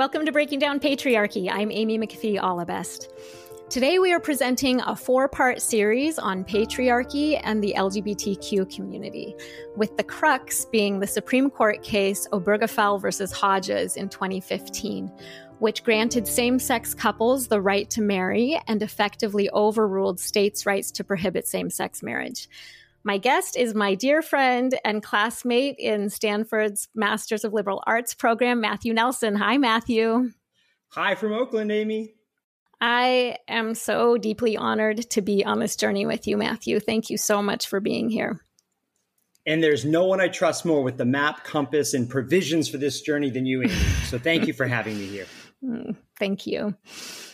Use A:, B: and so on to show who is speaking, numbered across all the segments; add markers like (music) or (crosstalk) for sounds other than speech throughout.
A: Welcome to Breaking Down Patriarchy. I'm Amy McPhie Allebest. Today we are presenting a four part series on patriarchy and the LGBTQ community, with the crux being the Supreme Court case Obergefell versus Hodges in 2015, which granted same sex couples the right to marry and effectively overruled states' rights to prohibit same sex marriage. My guest is my dear friend and classmate in Stanford's Masters of Liberal Arts program, Matthew Nelson. Hi, Matthew.
B: Hi from Oakland, Amy.
A: I am so deeply honored to be on this journey with you, Matthew. Thank you so much for being here.
B: And there's no one I trust more with the map, compass, and provisions for this journey than you, Amy. So thank you for having me here. (laughs)
A: Mm, thank you.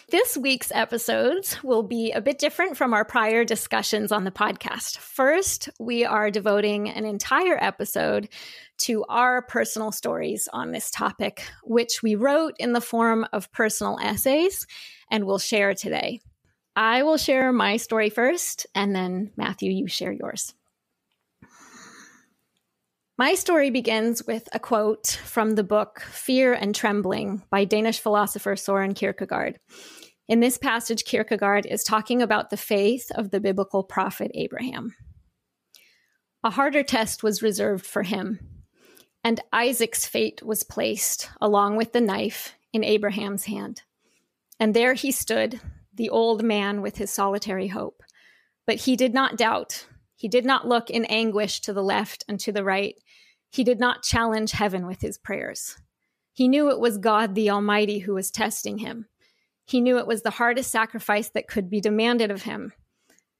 A: This week's episodes will be a bit different from our prior discussions on the podcast. First, we are devoting an entire episode to our personal stories on this topic, which we wrote in the form of personal essays and will share today. I will share my story first, and then Matthew, you share yours. My story begins with a quote from the book Fear and Trembling by Danish philosopher Soren Kierkegaard. In this passage, Kierkegaard is talking about the faith of the biblical prophet Abraham. A harder test was reserved for him, and Isaac's fate was placed, along with the knife, in Abraham's hand. And there he stood, the old man with his solitary hope. But he did not doubt. He did not look in anguish to the left and to the right. He did not challenge heaven with his prayers. He knew it was God the Almighty who was testing him. He knew it was the hardest sacrifice that could be demanded of him.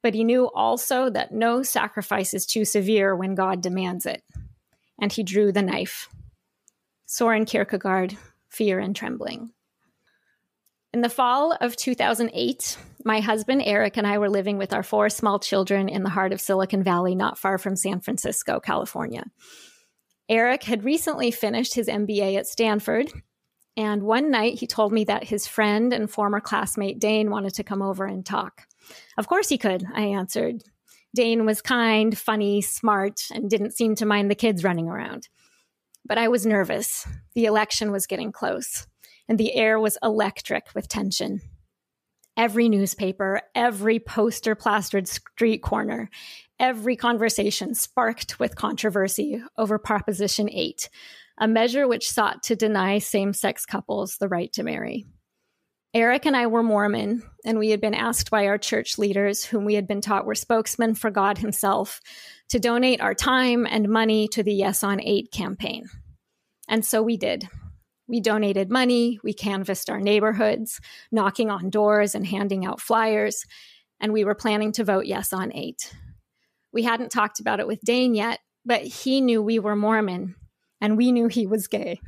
A: But he knew also that no sacrifice is too severe when God demands it. And he drew the knife. Soren Kierkegaard, Fear and Trembling. In the fall of 2008, my husband Eric and I were living with our four small children in the heart of Silicon Valley, not far from San Francisco, California. Eric had recently finished his MBA at Stanford, and one night he told me that his friend and former classmate Dane wanted to come over and talk. Of course he could, I answered. Dane was kind, funny, smart, and didn't seem to mind the kids running around. But I was nervous. The election was getting close, and the air was electric with tension. Every newspaper, every poster plastered street corner, every conversation sparked with controversy over Proposition 8, a measure which sought to deny same sex couples the right to marry. Eric and I were Mormon, and we had been asked by our church leaders, whom we had been taught were spokesmen for God Himself, to donate our time and money to the Yes on 8 campaign. And so we did. We donated money, we canvassed our neighborhoods, knocking on doors and handing out flyers, and we were planning to vote yes on 8. We hadn't talked about it with Dane yet, but he knew we were Mormon and we knew he was gay.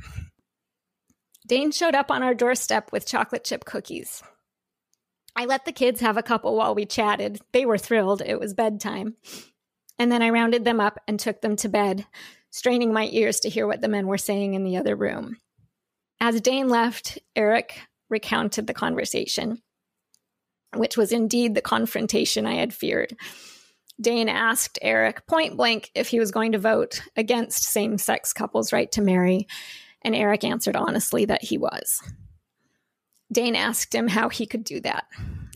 A: Dane showed up on our doorstep with chocolate chip cookies. I let the kids have a couple while we chatted. They were thrilled. It was bedtime. And then I rounded them up and took them to bed, straining my ears to hear what the men were saying in the other room. As Dane left, Eric recounted the conversation, which was indeed the confrontation I had feared. Dane asked Eric point blank if he was going to vote against same sex couples' right to marry, and Eric answered honestly that he was. Dane asked him how he could do that,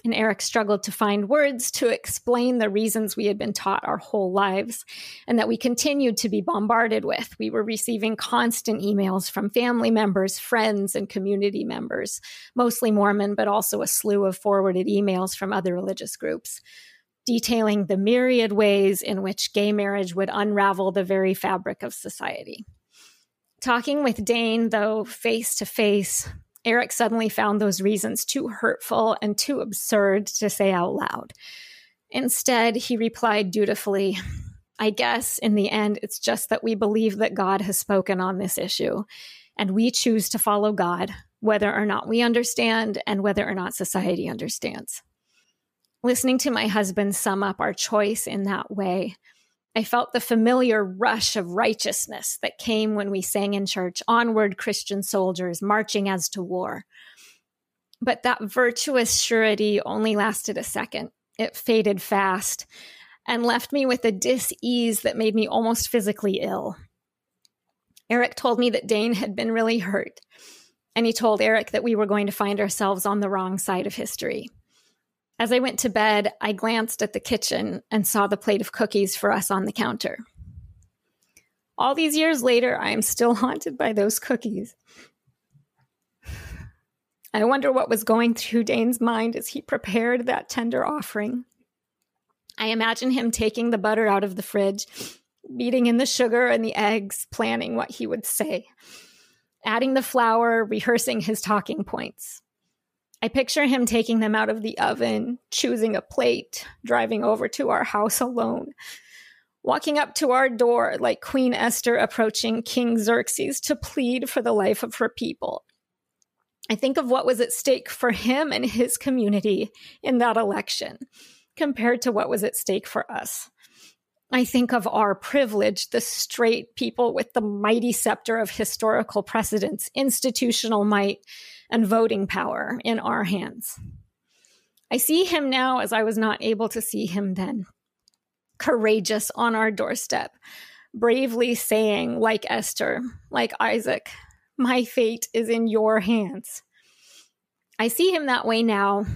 A: and Eric struggled to find words to explain the reasons we had been taught our whole lives and that we continued to be bombarded with. We were receiving constant emails from family members, friends, and community members, mostly Mormon, but also a slew of forwarded emails from other religious groups detailing the myriad ways in which gay marriage would unravel the very fabric of society. Talking with Dane, though, face to face, Eric suddenly found those reasons too hurtful and too absurd to say out loud. Instead, he replied dutifully, I guess in the end, it's just that we believe that God has spoken on this issue, and we choose to follow God, whether or not we understand and whether or not society understands listening to my husband sum up our choice in that way, I felt the familiar rush of righteousness that came when we sang in church, Onward, Christian soldiers, marching as to war. But that virtuous surety only lasted a second. It faded fast and left me with a dis ease that made me almost physically ill. Eric told me that Dane had been really hurt and he told Eric that we were going to find ourselves on the wrong side of history. As I went to bed, I glanced at the kitchen and saw the plate of cookies for us on the counter. All these years later, I am still (laughs) haunted by those cookies. I wonder what was going through Dane's mind as he prepared that tender offering. I imagine him taking the butter out of the fridge, beating in the sugar and the eggs, planning what he would say, adding the flour, rehearsing his talking points. I picture him taking them out of the oven, choosing a plate, driving over to our house alone, walking up to our door like Queen Esther approaching King Xerxes to plead for the life of her people. I think of what was at stake for him and his community in that election compared to what was at stake for us. I think of our privilege, the straight people with the mighty scepter of historical precedence, institutional might, and voting power in our hands. I see him now as I was not able to see him then. Courageous on our doorstep, bravely saying, like Esther, like Isaac, my fate is in your hands. I see him that way now,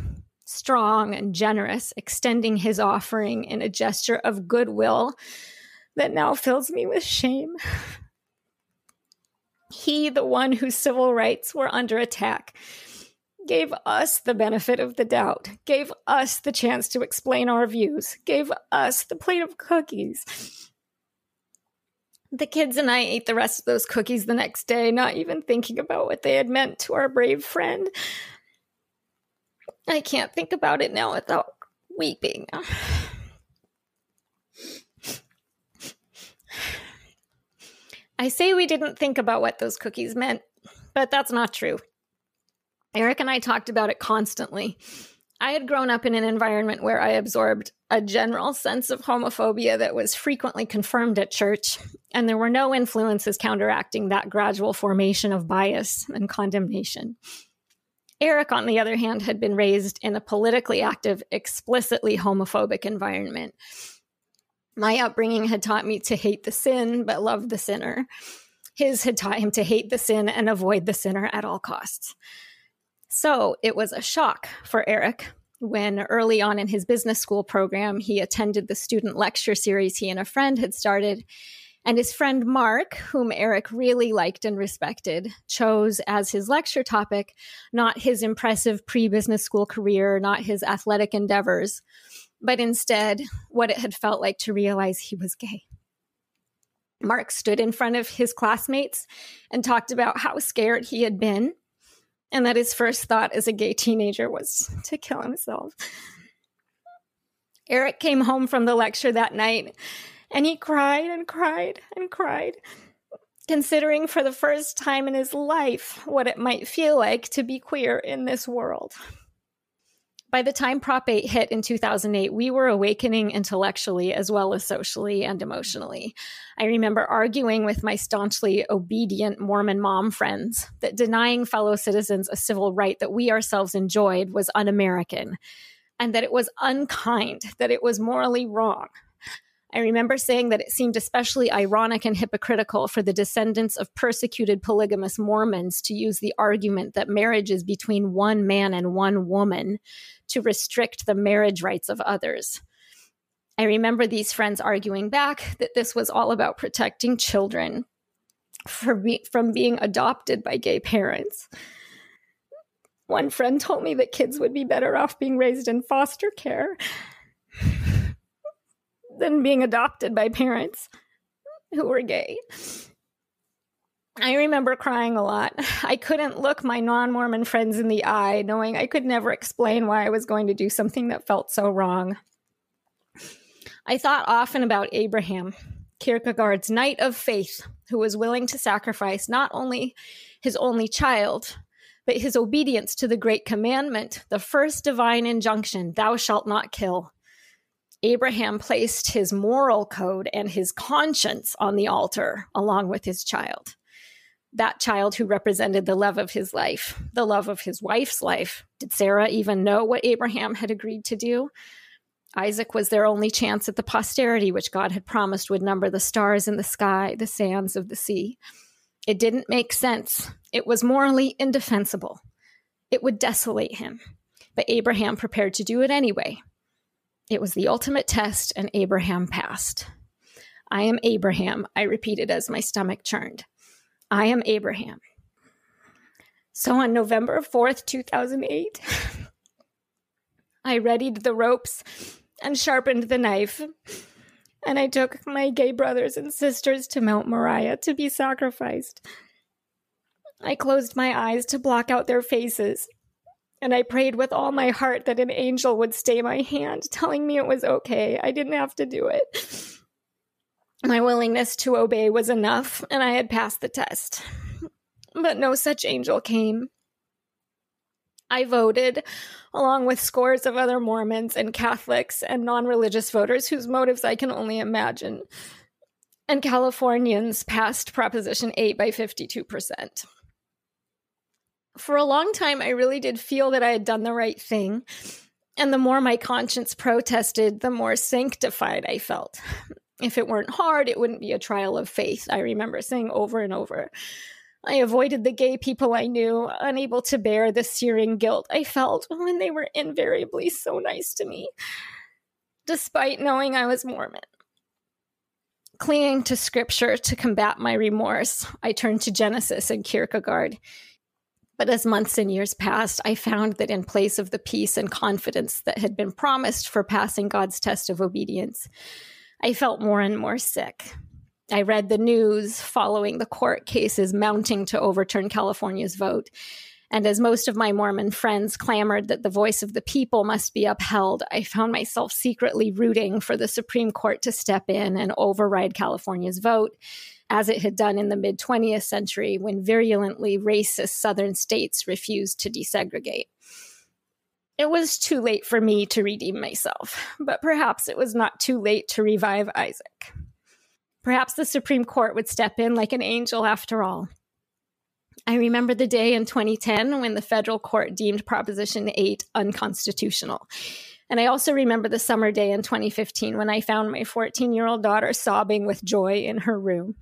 A: strong and generous, extending his offering in a gesture of goodwill that now fills me with shame. (laughs) He, the one whose civil rights were under attack, gave us the benefit of the doubt, gave us the chance to explain our views, gave us the plate of cookies. The kids and I ate the rest of those cookies the next day, not even thinking about what they had meant to our brave friend. I can't think about it now without weeping. I say we didn't think about what those cookies meant, but that's not true. Eric and I talked about it constantly. I had grown up in an environment where I absorbed a general sense of homophobia that was frequently confirmed at church, and there were no influences counteracting that gradual formation of bias and condemnation. Eric, on the other hand, had been raised in a politically active, explicitly homophobic environment my upbringing had taught me to hate the sin, but love the sinner. His had taught him to hate the sin and avoid the sinner at all costs. So it was a shock for Eric when early on in his business school program, he attended the student lecture series he and a friend had started. And his friend Mark, whom Eric really liked and respected, chose as his lecture topic not his impressive pre business school career, not his athletic endeavors, but instead what it had felt like to realize he was gay. Mark stood in front of his classmates and talked about how scared he had been, and that his first thought as a gay teenager was to kill himself. Eric came home from the lecture that night and he cried and cried and cried, considering for the first time in his life what it might feel like to be queer in this world by the time Prop 8 hit in 2008, we were awakening intellectually as well as socially and emotionally. I remember arguing with my staunchly obedient Mormon mom friends that denying fellow citizens a civil right that we ourselves enjoyed was un American and that it was unkind, that it was morally wrong. I remember saying that it seemed especially ironic and hypocritical for the descendants of persecuted polygamous Mormons to use the argument that marriage is between one man and one woman to restrict the marriage rights of others. I remember these friends arguing back that this was all about protecting children be- from being adopted by gay parents. One friend told me that kids would be better off being raised in foster care than being adopted by parents who were gay. I remember crying a lot. I couldn't look my non Mormon friends in the eye, knowing I could never explain why I was going to do something that felt so wrong. I thought often about Abraham, Kierkegaard's knight of faith, who was willing to sacrifice not only his only child, but his obedience to the great commandment, the first divine injunction, Thou shalt not kill. Abraham placed his moral code and his conscience on the altar along with his child. That child who represented the love of his life, the love of his wife's life. Did Sarah even know what Abraham had agreed to do? Isaac was their only chance at the posterity which God had promised would number the stars in the sky, the sands of the sea. It didn't make sense It was morally indefensible. It would desolate him. But Abraham prepared to do it anyway. It was the ultimate test, and Abraham passed. I am Abraham, I repeated as my stomach churned. I am Abraham. So on November 4th, 2008, (laughs) I readied the ropes and sharpened the knife. And I took my gay brothers and sisters to Mount Moriah to be sacrificed. I closed my eyes to block out their faces, and I prayed with all my heart that an angel would stay my hand, telling me it was okay. I didn't have to do it. (sighs) My willingness to obey was enough, and I had passed the test. (sighs) But no such angel came. I voted, along with scores of other Mormons and Catholics and non religious voters whose motives I can only imagine. And Californians passed Proposition 8 by 52%. For a long time, I really did feel that I had done the right thing. And the more my conscience protested, the more sanctified I felt. If it weren't hard, it wouldn't be a trial of faith, I remember saying over and over. I avoided the gay people I knew, unable to bear the searing guilt I felt when they were invariably so nice to me, despite knowing I was Mormon. Clinging to scripture to combat my remorse, I turned to Genesis and Kierkegaard. But as months and years passed, I found that in place of the peace and confidence that had been promised for passing God's test of obedience, I felt more and more sick. I read the news following the court cases mounting to overturn California's vote. And as most of my Mormon friends clamored that the voice of the people must be upheld, I found myself secretly rooting for the Supreme Court to step in and override California's vote, as it had done in the mid 20th century when virulently racist southern states refused to desegregate. It was too late for me to redeem myself, but perhaps it was not too late to revive Isaac. Perhaps the Supreme Court would step in like an angel after all. I remember the day in 2010 when the federal court deemed Proposition 8 unconstitutional. And I also remember the summer day in 2015 when I found my 14 year old daughter sobbing with joy in her room.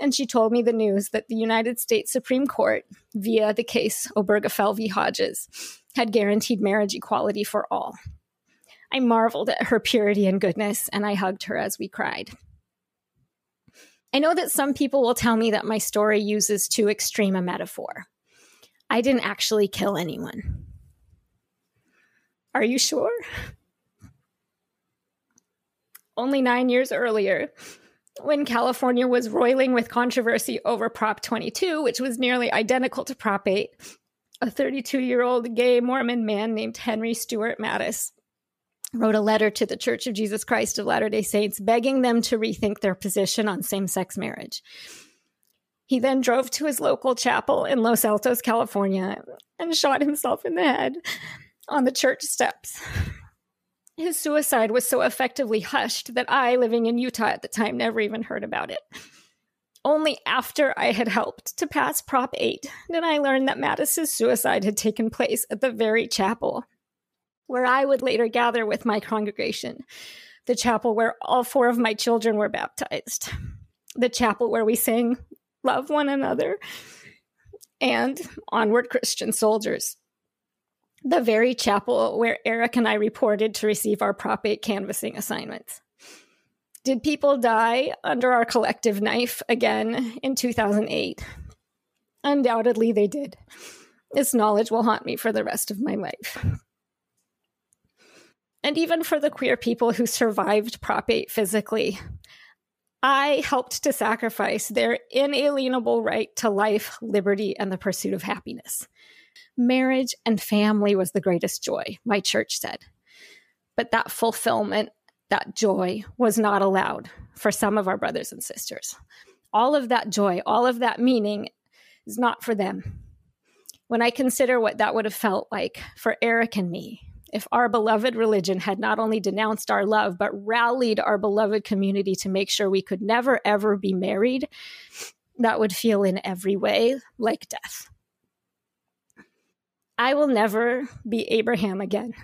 A: And she told me the news that the United States Supreme Court, via the case Obergefell v. Hodges, had guaranteed marriage equality for all. I marveled at her purity and goodness, and I hugged her as we cried. I know that some people will tell me that my story uses too extreme a metaphor. I didn't actually kill anyone. Are you sure? Only nine years earlier, when California was roiling with controversy over Prop 22, which was nearly identical to Prop 8, a 32 year old gay Mormon man named Henry Stuart Matis wrote a letter to the Church of Jesus Christ of Latter day Saints begging them to rethink their position on same sex marriage. He then drove to his local chapel in Los Altos, California, and shot himself in the head on the church steps. His suicide was so effectively hushed that I, living in Utah at the time, never even heard about it. Only after I had helped to pass Prop 8 did I learn that Matis's suicide had taken place at the very chapel where I would later gather with my congregation, the chapel where all four of my children were baptized, the chapel where we sang Love One Another, and Onward Christian Soldiers, the very chapel where Eric and I reported to receive our Prop 8 canvassing assignments. Did people die under our collective knife again in 2008? Undoubtedly, they did. This knowledge will haunt me for the rest of my life and even for the queer people who survived Prop 8 physically. I helped to sacrifice their inalienable right to life, liberty, and the pursuit of happiness. Marriage and family was the greatest joy, my church said. But that fulfillment, that joy, was not allowed for some of our brothers and sisters. All of that joy, all of that meaning is not for them. When I consider what that would have felt like for Eric and me, if our beloved religion had not only denounced our love, but rallied our beloved community to make sure we could never, ever be married, that would feel in every way like death. I will never be Abraham again.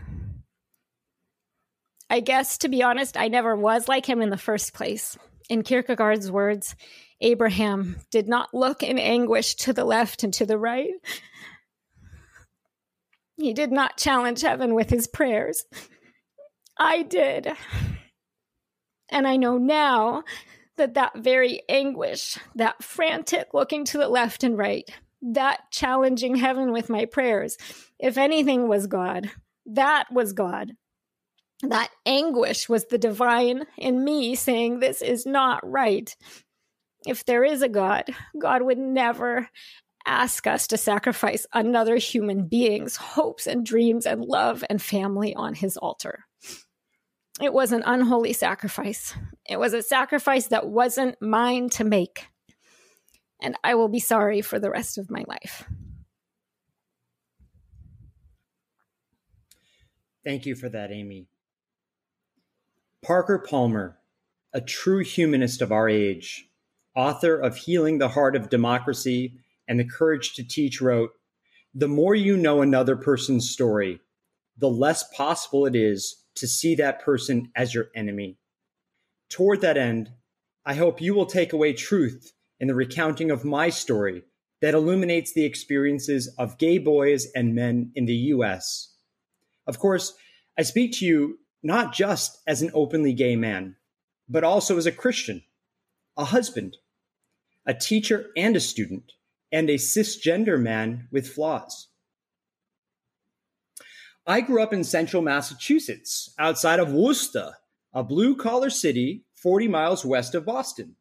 A: I guess, to be honest, I never was like him in the first place. In Kierkegaard's words, Abraham did not look in anguish to the left and to the right. He did not challenge heaven with his prayers. I did. And I know now that that very anguish, that frantic looking to the left and right, that challenging heaven with my prayers, if anything was God, that was God. That anguish was the divine in me saying, This is not right. If there is a God, God would never ask us to sacrifice another human being's hopes and dreams and love and family on his altar. It was an unholy sacrifice. It was a sacrifice that wasn't mine to make. And I will be sorry for the rest of my life.
B: Thank you for that, Amy. Parker Palmer, a true humanist of our age, author of Healing the Heart of Democracy and the Courage to Teach, wrote The more you know another person's story, the less possible it is to see that person as your enemy. Toward that end, I hope you will take away truth in the recounting of my story that illuminates the experiences of gay boys and men in the US. Of course, I speak to you not just as an openly gay man, but also as a Christian, a husband, a teacher and a student, and a cisgender man with flaws. I grew up in central Massachusetts, outside of Worcester, a blue collar city 40 miles west of Boston.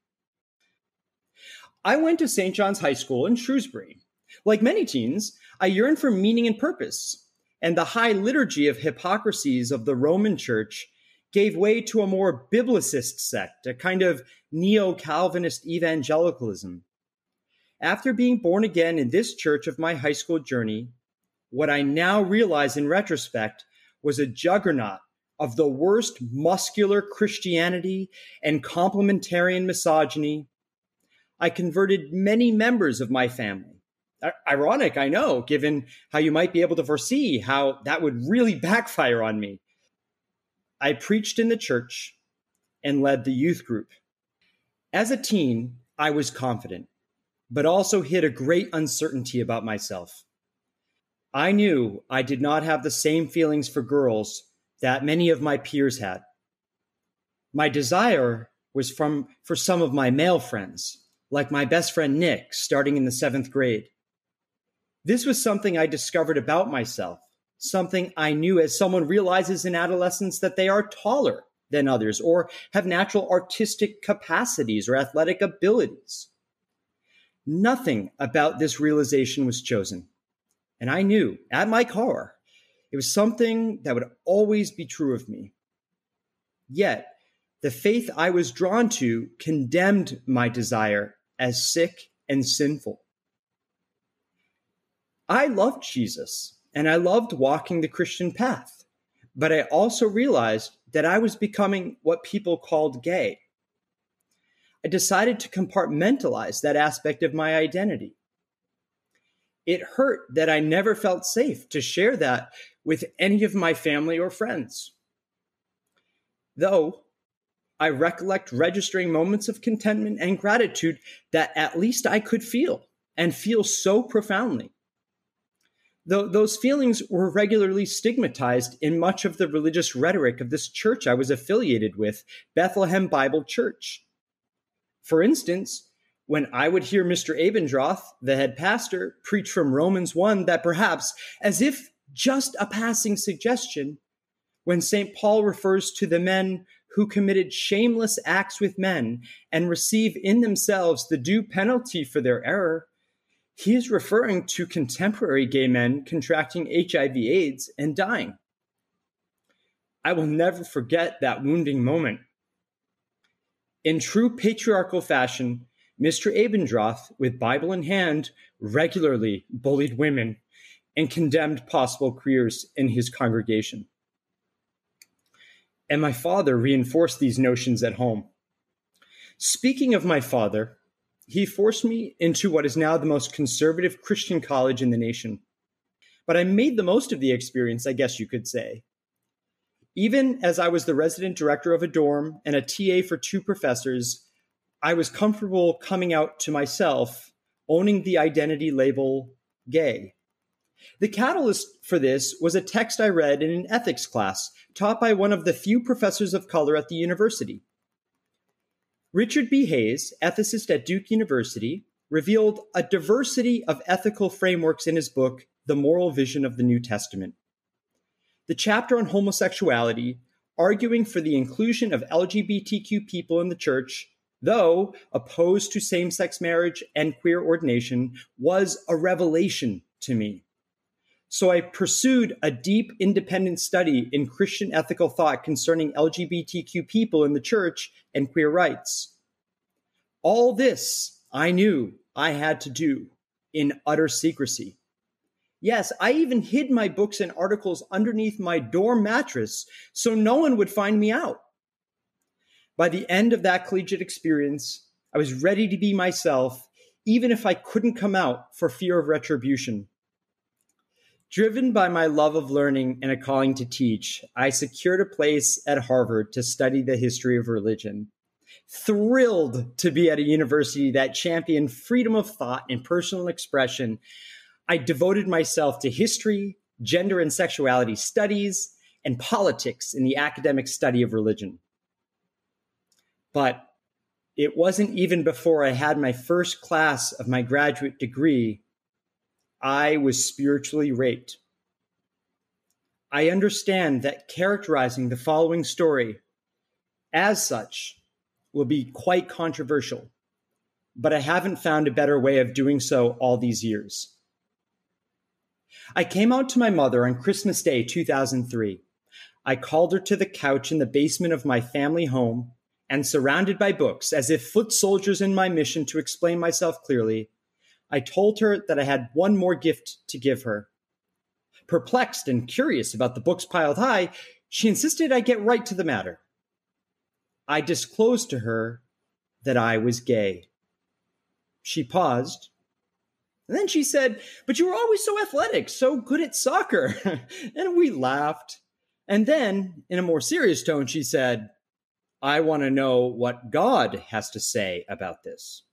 B: I went to St. John's High School in Shrewsbury. Like many teens, I yearned for meaning and purpose, and the high liturgy of hypocrisies of the Roman Church gave way to a more biblicist sect, a kind of neo Calvinist evangelicalism. After being born again in this church of my high school journey, what I now realize in retrospect was a juggernaut of the worst muscular Christianity and complementarian misogyny. I converted many members of my family. Ironic, I know, given how you might be able to foresee how that would really (laughs) backfire on me. I preached in the church and led the youth group. As a teen, I was confident, but also hid a great uncertainty about myself. I knew I did not have the same feelings for girls that many of my peers had. My desire was from for some of my male friends, like my best friend Nick, starting in the seventh grade. This was something I discovered about myself, something I knew as someone realizes in adolescence that they are taller than others or have natural artistic capacities or athletic abilities. Nothing about this realization was chosen. And I knew at my core it was something that would always be true of me. Yet, the faith I was drawn to condemned my desire as sick and sinful. I loved Jesus and I loved walking the Christian path, but I also realized that I was becoming what people called gay. I decided to compartmentalize that aspect of my identity it hurt that I never felt safe to share that with any of my family or friends. Though I recollect registering moments of contentment and gratitude that at least I could feel and feel so profoundly. Though those feelings were regularly stigmatized in much of the religious rhetoric of this church I was affiliated with, Bethlehem Bible Church. For instance, when I would hear Mr. Abendroth, the head pastor, preach from Romans 1 that perhaps, as if just a passing suggestion, when St. Paul refers to the men who committed shameless acts with men and receive in themselves the due penalty for their error, he is referring to contemporary gay men contracting HIV AIDS and dying. I will never forget that wounding moment. In true patriarchal fashion, Mr. Abendroth, with Bible in hand, regularly bullied women and condemned possible careers in his congregation. And my father reinforced these notions at home. Speaking of my father, he forced me into what is now the most conservative Christian college in the nation. But I made the most of the experience, I guess you could say. Even as I was the resident director of a dorm and a TA for two professors, I was comfortable coming out to myself, owning the identity label gay. The catalyst for this was a text I read in an ethics class taught by one of the few professors of color at the university. Richard B. Hays, ethicist at Duke University, revealed a diversity of ethical frameworks in his book, The Moral Vision of the New Testament. The chapter on homosexuality, arguing for the inclusion of LGBTQ people in the church, though opposed to same sex marriage and queer ordination, was a revelation to me. So I pursued a deep independent study in Christian ethical thought concerning LGBTQ people in the church and queer rights. All this I knew I had to do in utter secrecy. Yes, I even hid my books and articles underneath my dorm mattress so no one would find me out. By the end of that collegiate experience, I was ready to be myself, even if I couldn't come out for fear of retribution. Driven by my love of learning and a calling to teach, I secured a place at Harvard to study the history of religion. Thrilled to be at a university that championed freedom of thought and personal expression, I devoted myself to history, gender and sexuality studies, and politics in the academic study of religion. But it wasn't even before I had my first class of my graduate degree I was spiritually raped. I understand that characterizing the following story as such will be quite controversial, but I haven't found a better way of doing so all these years. I came out to my mother on Christmas Day 2003. I called her to the couch in the basement of my family home and surrounded by books, as if foot soldiers in my mission to explain myself clearly, I told her that I had one more gift to give her. Perplexed and curious about the books piled high, she insisted I get right to the matter. I disclosed to her that I was gay. She paused, and then she said, But you were always so athletic, so good at soccer. (laughs) and we laughed. And then, in a more serious tone, she said, I want to know what God has to say about this.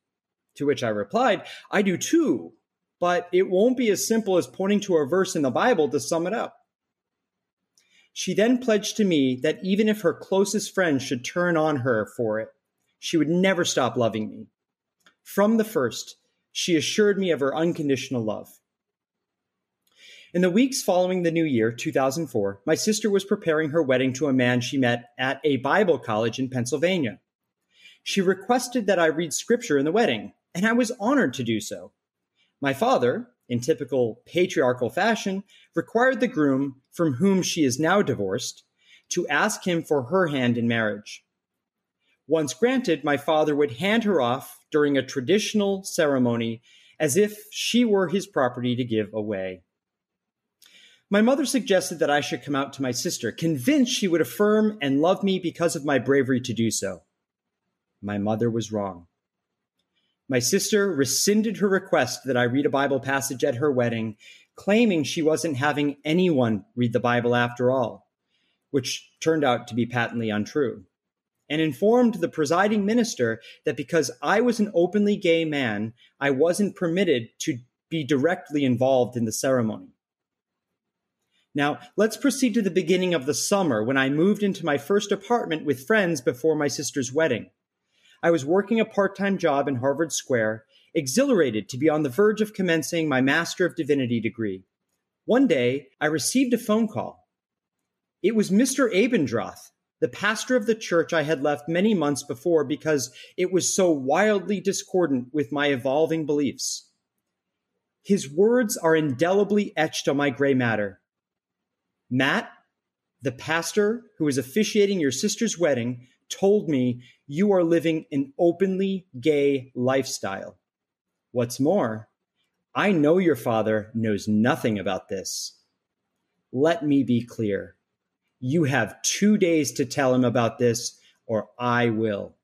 B: To which I replied, I do too, but it won't be as simple as pointing to a verse in the Bible to sum it up. She then pledged to me that even if her closest friends should turn on her for it, she would never stop loving me. From the first, she assured me of her unconditional love. In the weeks following the new year, 2004, my sister was preparing her wedding to a man she met at a Bible college in Pennsylvania. She requested that I read scripture in the wedding, and I was honored to do so. My father, in typical patriarchal fashion, required the groom, from whom she is now divorced, to ask him for her hand in marriage. Once granted, my father would hand her off during a traditional ceremony as if she were his property to give away. My mother suggested that I should come out to my sister, convinced she would affirm and love me because of my bravery to do so. My mother was wrong. My sister rescinded her request that I read a Bible passage at her wedding, claiming she wasn't having anyone read the Bible after all, which turned out to be patently untrue, and informed the presiding minister that because I was an openly gay man, I wasn't permitted to be directly involved in the ceremony. Now, let's proceed to the beginning of the summer when I moved into my first apartment with friends before my sister's wedding. I was working a part time job in Harvard Square, exhilarated to be on the verge of commencing my Master of Divinity degree. One day, I received a phone call. It was Mr. Abendroth, the pastor of the church I had left many months before because it was so wildly discordant with my evolving beliefs. His words are indelibly etched on my gray matter. Matt, the pastor who is officiating your sister's wedding, told me you are living an openly gay lifestyle. What's more, I know your father knows nothing about this. Let me be clear. You have two days to tell him about this, or I will.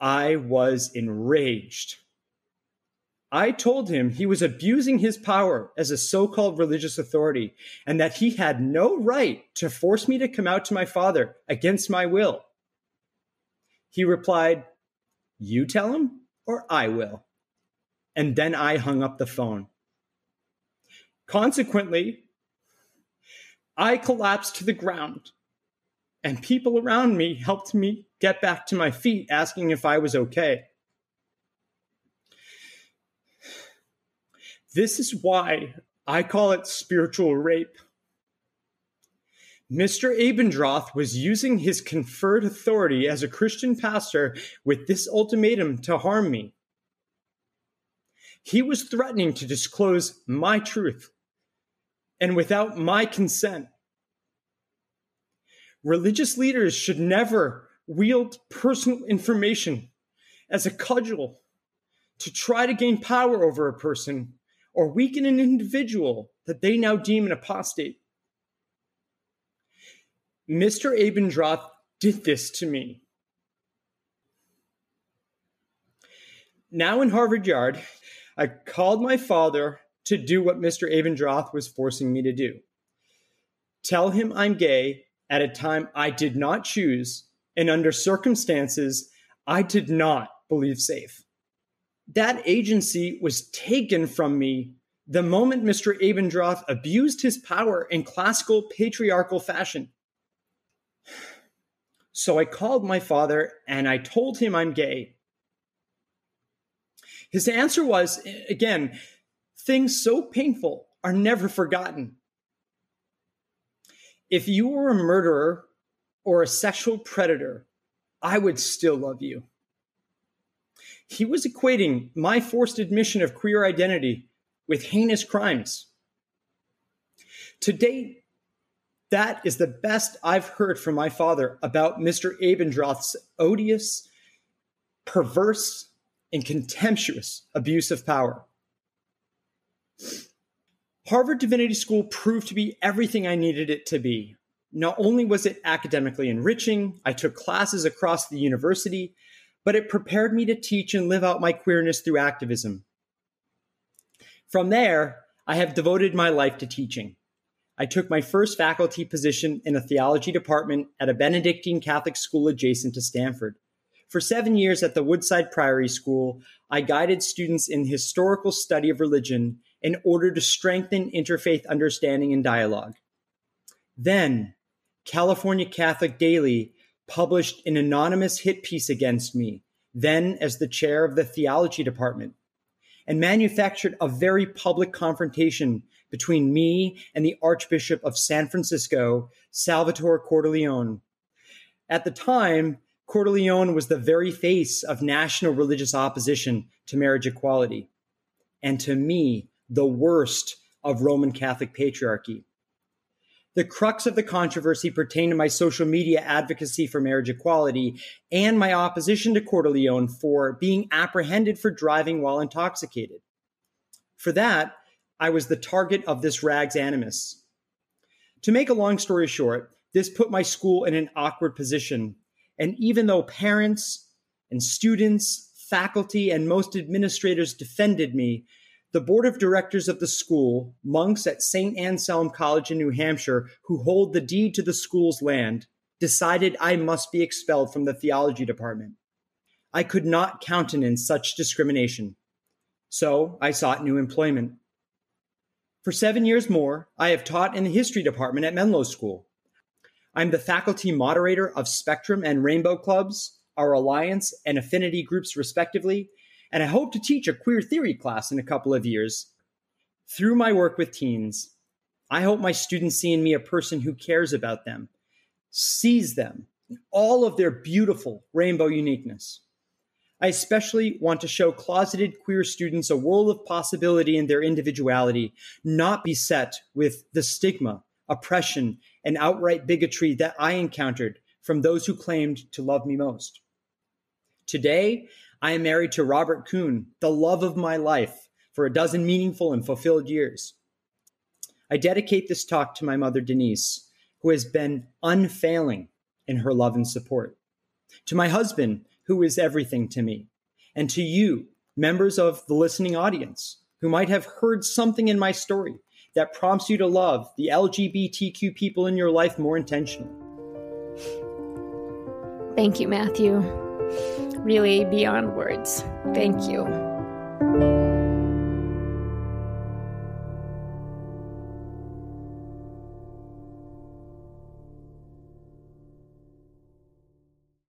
B: I was enraged. I told him he was abusing his power as a so called religious authority and that he had no right to force me to come out to my father against my will. He replied, You tell him, or I will. And then I hung up the phone. Consequently, I collapsed to the ground, and people around me helped me get back to my feet, asking if I was okay. This is why I call it spiritual rape. Mr. Abendroth was using his conferred authority as a Christian pastor with this ultimatum to harm me. He was threatening to disclose my truth, and without my consent. Religious leaders should never wield personal information as a cudgel to try to gain power over a person or weaken an individual that they now deem an apostate. Mr. Abendroth did this to me. Now in Harvard Yard, I called my father to do what Mr. Abendroth was forcing me to do tell him I'm gay at a time I did not choose and under circumstances I did not believe safe. That agency was taken from me the moment Mr. Abendroth abused his power in classical patriarchal fashion. So I called my father and I told him I'm gay. His answer was again, things so painful are never forgotten. If you were a murderer or a sexual predator, I would still love you. He was equating my forced admission of queer identity with heinous crimes. To date, that is the best I've heard from my father about Mr. Abendroth's odious, perverse, and contemptuous abuse of power. Harvard Divinity School proved to be everything I needed it to be. Not only was it academically enriching, I took classes across the university, but it prepared me to teach and live out my queerness through activism. From there, I have devoted my life to teaching. I took my first faculty position in a theology department at a Benedictine Catholic school adjacent to Stanford. For seven years at the Woodside Priory School, I guided students in historical study of religion in order to strengthen interfaith understanding and dialogue. Then, California Catholic Daily published an anonymous hit piece against me, then as the chair of the theology department, and manufactured a very public confrontation between me and the Archbishop of San Francisco, Salvatore Cordileone. At the time, Cordileone was the very face of national religious opposition to marriage equality, and to me, the worst of Roman Catholic patriarchy. The crux of the controversy pertained to my social media advocacy for marriage equality and my opposition to Cordileone for being apprehended for driving while intoxicated. For that, I was the target of this rags animus. To make a long story short, this put my school in an awkward position. And even though parents and students, faculty, and most administrators defended me, the board of directors of the school, monks at St. Anselm College in New Hampshire, who hold the deed to the school's land, decided I must be expelled from the theology department. I could not countenance such discrimination. So I sought new employment. For seven years more, I have taught in the history department at Menlo School. I'm the faculty moderator of Spectrum and Rainbow Clubs, our Alliance and Affinity groups, respectively, and I hope to teach a queer theory class in a couple of years. Through my work with teens, I hope my students see in me a person who cares about them, sees them, all of their beautiful rainbow uniqueness. I especially want to show closeted queer students a world of possibility in their individuality, not beset with the stigma, oppression, and outright bigotry that I encountered from those who claimed to love me most. Today, I am married to Robert Kuhn, the love of my life, for a dozen meaningful and fulfilled years. I dedicate this talk to my mother, Denise, who has been unfailing in her love and support. To my husband, who is everything to me, and to you, members of the listening audience, who might have heard something in my story that prompts you to love the LGBTQ people in your life more intentionally.
A: Thank you, Matthew. Really beyond words. Thank you.